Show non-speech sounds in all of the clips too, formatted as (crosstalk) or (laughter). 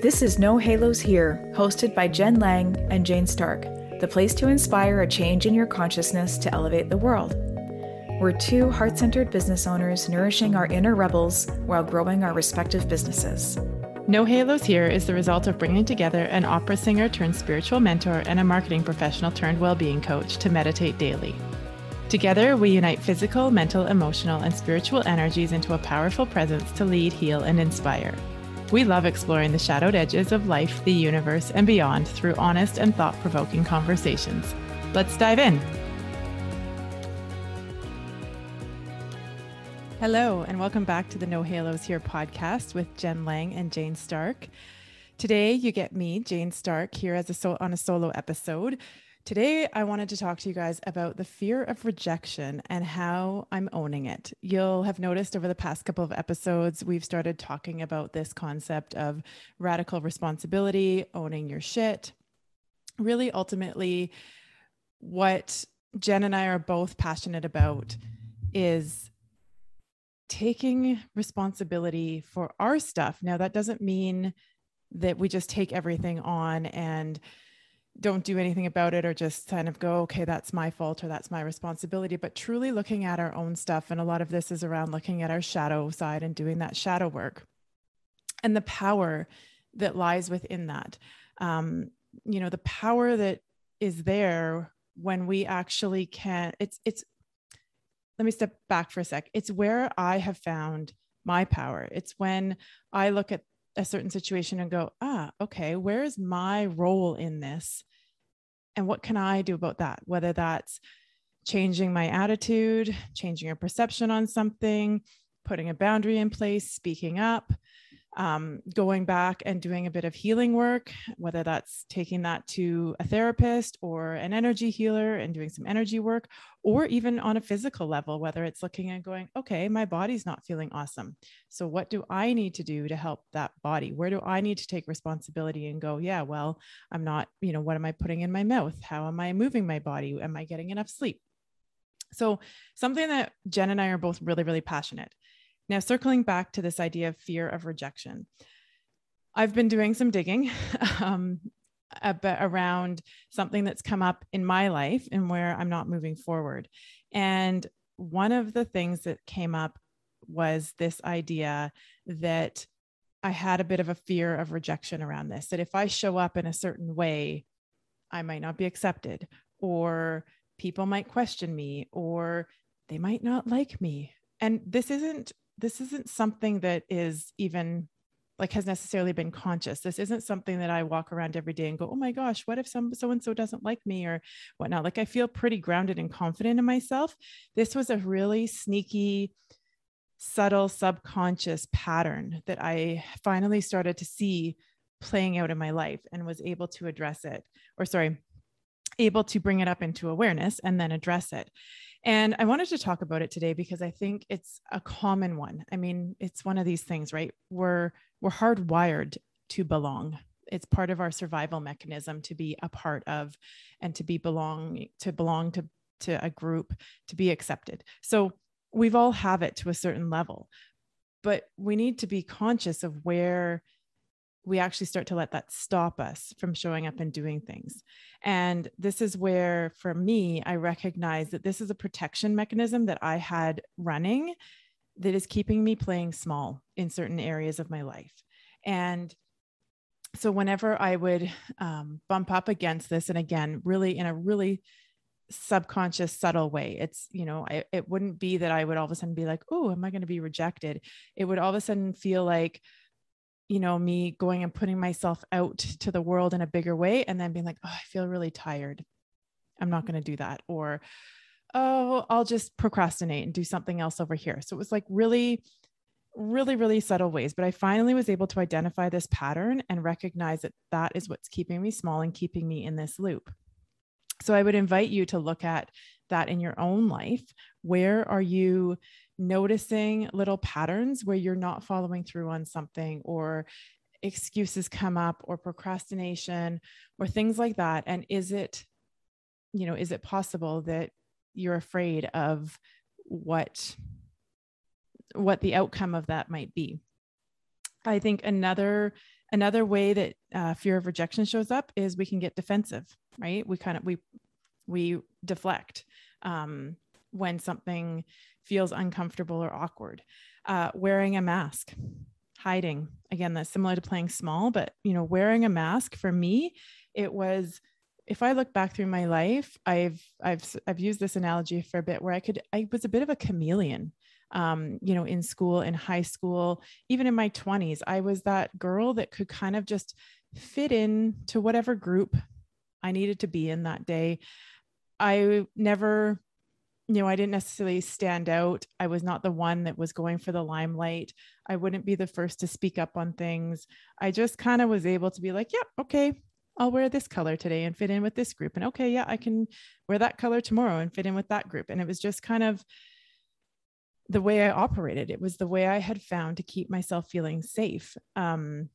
This is No Halos Here, hosted by Jen Lang and Jane Stark, the place to inspire a change in your consciousness to elevate the world. We're two heart centered business owners nourishing our inner rebels while growing our respective businesses. No Halos Here is the result of bringing together an opera singer turned spiritual mentor and a marketing professional turned well being coach to meditate daily. Together, we unite physical, mental, emotional, and spiritual energies into a powerful presence to lead, heal, and inspire. We love exploring the shadowed edges of life, the universe, and beyond through honest and thought provoking conversations. Let's dive in. Hello, and welcome back to the No Halos Here podcast with Jen Lang and Jane Stark. Today, you get me, Jane Stark, here as a so- on a solo episode Today, I wanted to talk to you guys about the fear of rejection and how I'm owning it. You'll have noticed over the past couple of episodes, we've started talking about this concept of radical responsibility, owning your shit. Really, ultimately, what Jen and I are both passionate about is taking responsibility for our stuff. Now, that doesn't mean that we just take everything on and don't do anything about it or just kind of go, okay, that's my fault or that's my responsibility, but truly looking at our own stuff. And a lot of this is around looking at our shadow side and doing that shadow work and the power that lies within that. Um, you know, the power that is there when we actually can, it's, it's, let me step back for a sec. It's where I have found my power. It's when I look at a certain situation and go, ah, okay, where is my role in this? And what can I do about that? Whether that's changing my attitude, changing a perception on something, putting a boundary in place, speaking up, um, going back and doing a bit of healing work, whether that's taking that to a therapist or an energy healer and doing some energy work, or even on a physical level, whether it's looking and going, okay, my body's not feeling awesome. So, what do I need to do to help that body? Where do I need to take responsibility and go, yeah, well, I'm not, you know, what am I putting in my mouth? How am I moving my body? Am I getting enough sleep? So, something that Jen and I are both really, really passionate now, circling back to this idea of fear of rejection, I've been doing some digging (laughs) um, around something that's come up in my life and where I'm not moving forward. And one of the things that came up was this idea that I had a bit of a fear of rejection around this, that if I show up in a certain way, I might not be accepted, or people might question me, or they might not like me. And this isn't this isn't something that is even like has necessarily been conscious. This isn't something that I walk around every day and go, oh my gosh, what if some so and so doesn't like me or whatnot? Like I feel pretty grounded and confident in myself. This was a really sneaky, subtle, subconscious pattern that I finally started to see playing out in my life and was able to address it, or sorry, able to bring it up into awareness and then address it. And I wanted to talk about it today because I think it's a common one. I mean, it's one of these things, right? We're we're hardwired to belong. It's part of our survival mechanism to be a part of and to be belong to belong to to a group, to be accepted. So we've all have it to a certain level. But we need to be conscious of where we actually start to let that stop us from showing up and doing things. And this is where, for me, I recognize that this is a protection mechanism that I had running that is keeping me playing small in certain areas of my life. And so, whenever I would um, bump up against this, and again, really in a really subconscious subtle way it's you know I, it wouldn't be that i would all of a sudden be like oh am i going to be rejected it would all of a sudden feel like you know, me going and putting myself out to the world in a bigger way and then being like, oh, I feel really tired. I'm not mm-hmm. going to do that. Or, oh, I'll just procrastinate and do something else over here. So it was like really, really, really subtle ways. But I finally was able to identify this pattern and recognize that that is what's keeping me small and keeping me in this loop. So I would invite you to look at that in your own life. Where are you noticing little patterns where you're not following through on something or excuses come up or procrastination or things like that and is it you know is it possible that you're afraid of what what the outcome of that might be i think another Another way that uh, fear of rejection shows up is we can get defensive, right? We kind of we we deflect um, when something feels uncomfortable or awkward. Uh, wearing a mask, hiding. Again, that's similar to playing small, but you know, wearing a mask for me, it was if I look back through my life, I've I've I've used this analogy for a bit where I could I was a bit of a chameleon um, you know, in school, in high school, even in my 20s, I was that girl that could kind of just fit in to whatever group I needed to be in that day. I never, you know, I didn't necessarily stand out. I was not the one that was going for the limelight. I wouldn't be the first to speak up on things. I just kind of was able to be like, yeah, okay, I'll wear this color today and fit in with this group. And okay, yeah, I can wear that color tomorrow and fit in with that group. And it was just kind of the way I operated. It was the way I had found to keep myself feeling safe. Um,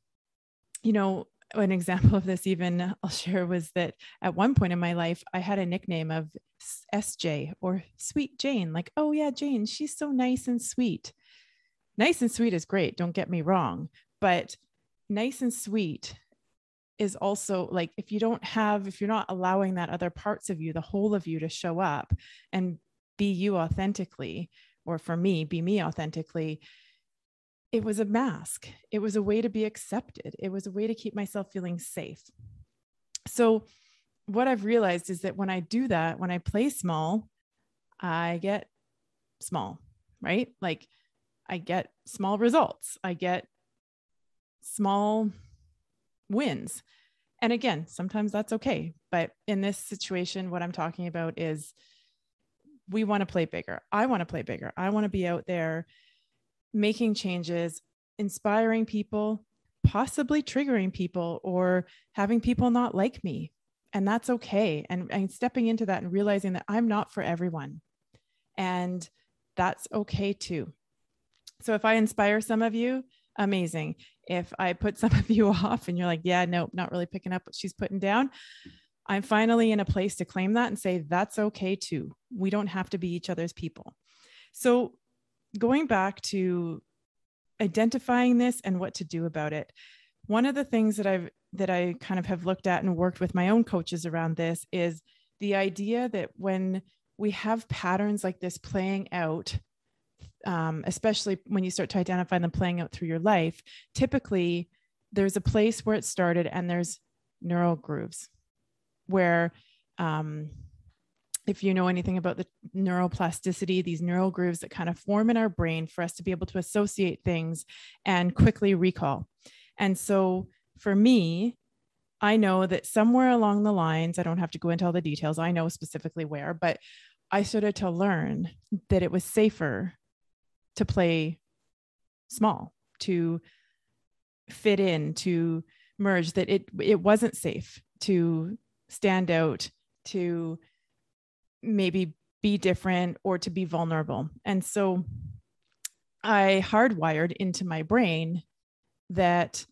you know, an example of this, even I'll share, was that at one point in my life, I had a nickname of SJ or Sweet Jane. Like, oh, yeah, Jane, she's so nice and sweet. Nice and sweet is great, don't get me wrong. But nice and sweet is also like if you don't have, if you're not allowing that other parts of you, the whole of you to show up and be you authentically, or for me, be me authentically, it was a mask. It was a way to be accepted. It was a way to keep myself feeling safe. So, what I've realized is that when I do that, when I play small, I get small, right? Like I get small results, I get small wins. And again, sometimes that's okay. But in this situation, what I'm talking about is we want to play bigger. I want to play bigger. I want to be out there making changes, inspiring people, possibly triggering people or having people not like me. And that's okay. And, and stepping into that and realizing that I'm not for everyone. And that's okay too. So if I inspire some of you, amazing. If I put (laughs) some of you off and you're like, yeah, no, not really picking up what she's putting down, I'm finally in a place to claim that and say that's okay too. We don't have to be each other's people. So, going back to identifying this and what to do about it, one of the things that I've that I kind of have looked at and worked with my own coaches around this is the idea that when we have patterns like this playing out, um, especially when you start to identify them playing out through your life, typically there's a place where it started and there's neural grooves where um, if you know anything about the neuroplasticity, these neural grooves that kind of form in our brain for us to be able to associate things and quickly recall. And so for me, I know that somewhere along the lines, I don't have to go into all the details, I know specifically where, but I started to learn that it was safer to play small, to fit in, to merge, that it it wasn't safe to stand out, to maybe be different, or to be vulnerable. And so I hardwired into my brain that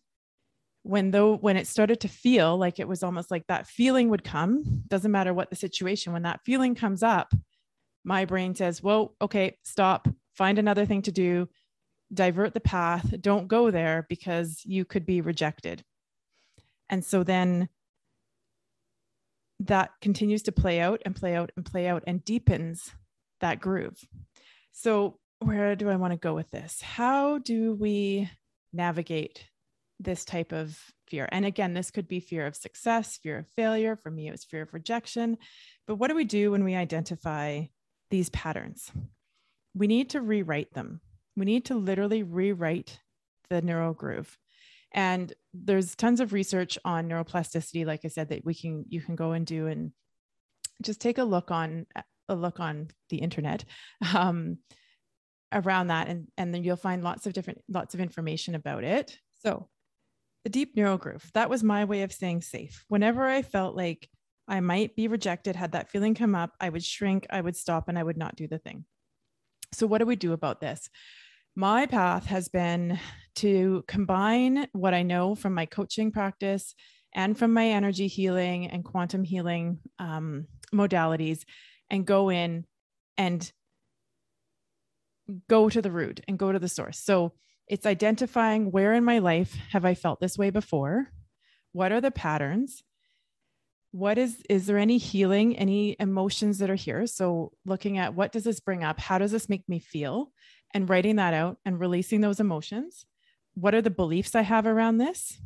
when though when it started to feel like it was almost like that feeling would come doesn't matter what the situation when that feeling comes up my brain says well okay stop. Find another thing to do. Divert the path. Don't go there because you could be rejected. And so then that continues to play out and play out and play out and deepens that groove. So, where do I want to go with this? How do we navigate this type of fear? And again, this could be fear of success, fear of failure. For me, it was fear of rejection. But what do we do when we identify these patterns? We need to rewrite them. We need to literally rewrite the neural groove and there's tons of research on neuroplasticity like i said that we can you can go and do and just take a look on a look on the internet um, around that. And and then you'll find lots of different lots of information about it. So the deep neural groove that was my way of staying safe. Whenever i felt like i might be rejected had that feeling come up i would shrink i would stop and i would not do the thing. So what do we do about this? My path has been to combine what I know from my coaching practice and from my energy healing and quantum healing um, modalities and go in and go to the root and go to the source. So It's identifying where in my life have I felt this way before? What are the patterns? What is, is there any healing, any emotions that are here? So, looking at what does this bring up? How does this make me feel? And writing that out and releasing those emotions. What are the beliefs I have around this?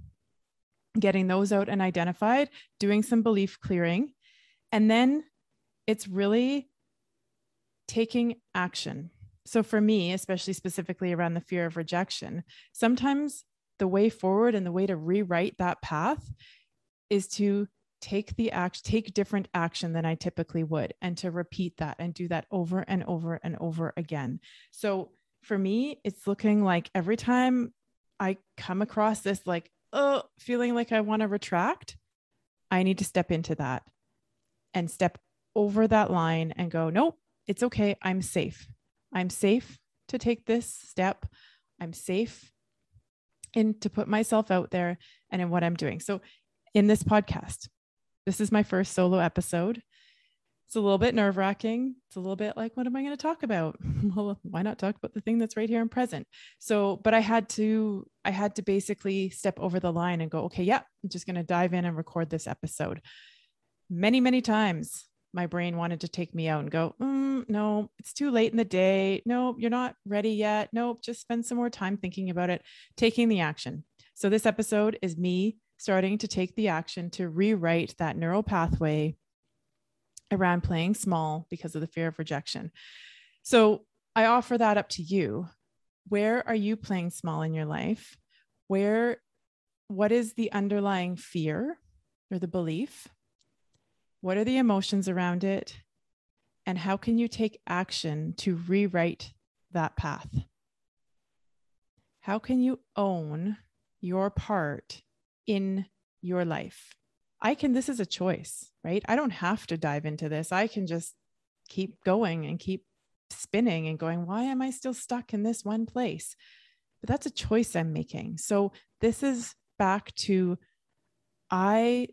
Getting those out and identified, doing some belief clearing. And then it's really taking action. So, for me, especially specifically around the fear of rejection, sometimes the way forward and the way to rewrite that path is to take the act take different action than i typically would and to repeat that and do that over and over and over again so for me it's looking like every time i come across this like oh feeling like i want to retract i need to step into that and step over that line and go nope it's okay i'm safe i'm safe to take this step i'm safe in to put myself out there and in what I'm doing. So in this podcast, this is my first solo episode. It's a little bit nerve wracking. It's a little bit like, what am I going to talk about? (laughs) well, why not talk about the thing that's right here and present? So, but I had to, I had to basically step over the line and go, okay, yeah, I'm just going to dive in and record this episode. Many, many times my brain wanted to take me out and go, mm, no, it's too late in the day. No, you're not ready yet. Nope, just spend some more time thinking about it, taking the action. So, this episode is me starting to take the action to rewrite that neural pathway around playing small because of the fear of rejection. So, I offer that up to you. Where are you playing small in your life? Where, what is the underlying fear or the belief? What are the emotions around it? And how can you take action to rewrite that path? How can you own your part in your life? I can, this is a choice, right? I don't have to dive into this. I can just keep going and keep spinning and going, why am I still stuck in this one place? But that's a choice I'm making. So this is back to I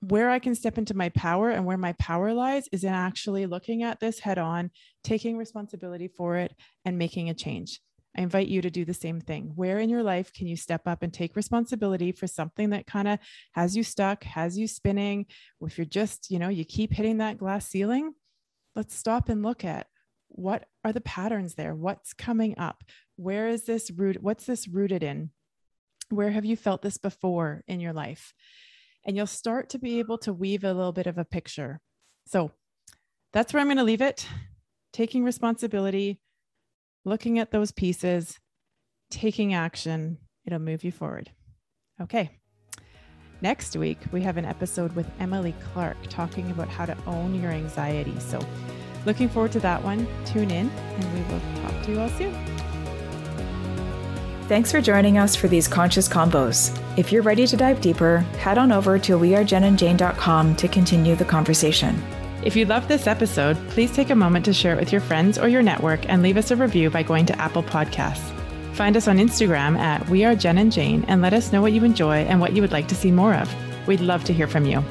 where I can step into my power and where my power lies is in actually looking at this head on, taking responsibility for it, and making a change. I invite you to do the same thing. Where in your life can you step up and take responsibility for something that kind of has you stuck, has you spinning? If you're just, you know, you keep hitting that glass ceiling, let's stop and look at what are the patterns there? What's coming up? Where is this root? What's this rooted in? Where have you felt this before in your life? and you'll start to be able to weave a little bit of a picture. So that's where I'm going to leave it. Taking responsibility, looking at those pieces, taking action, it'll move you forward. Okay. Next week, we have an episode with Emily Clark talking about how to own your anxiety. So, looking forward to that one. Tune in, and we will talk to you all soon. Thanks for joining us for these conscious combos. If you're ready to dive deeper, head on over to wearejenandjane.com to continue the conversation. If you love this episode, please take a moment to share it with your friends or your network and leave us a review by going to Apple Podcasts. Find us on Instagram at We Are Jen and Jane and let us know what you enjoy and what you would like to see more of. We'd love to hear from you.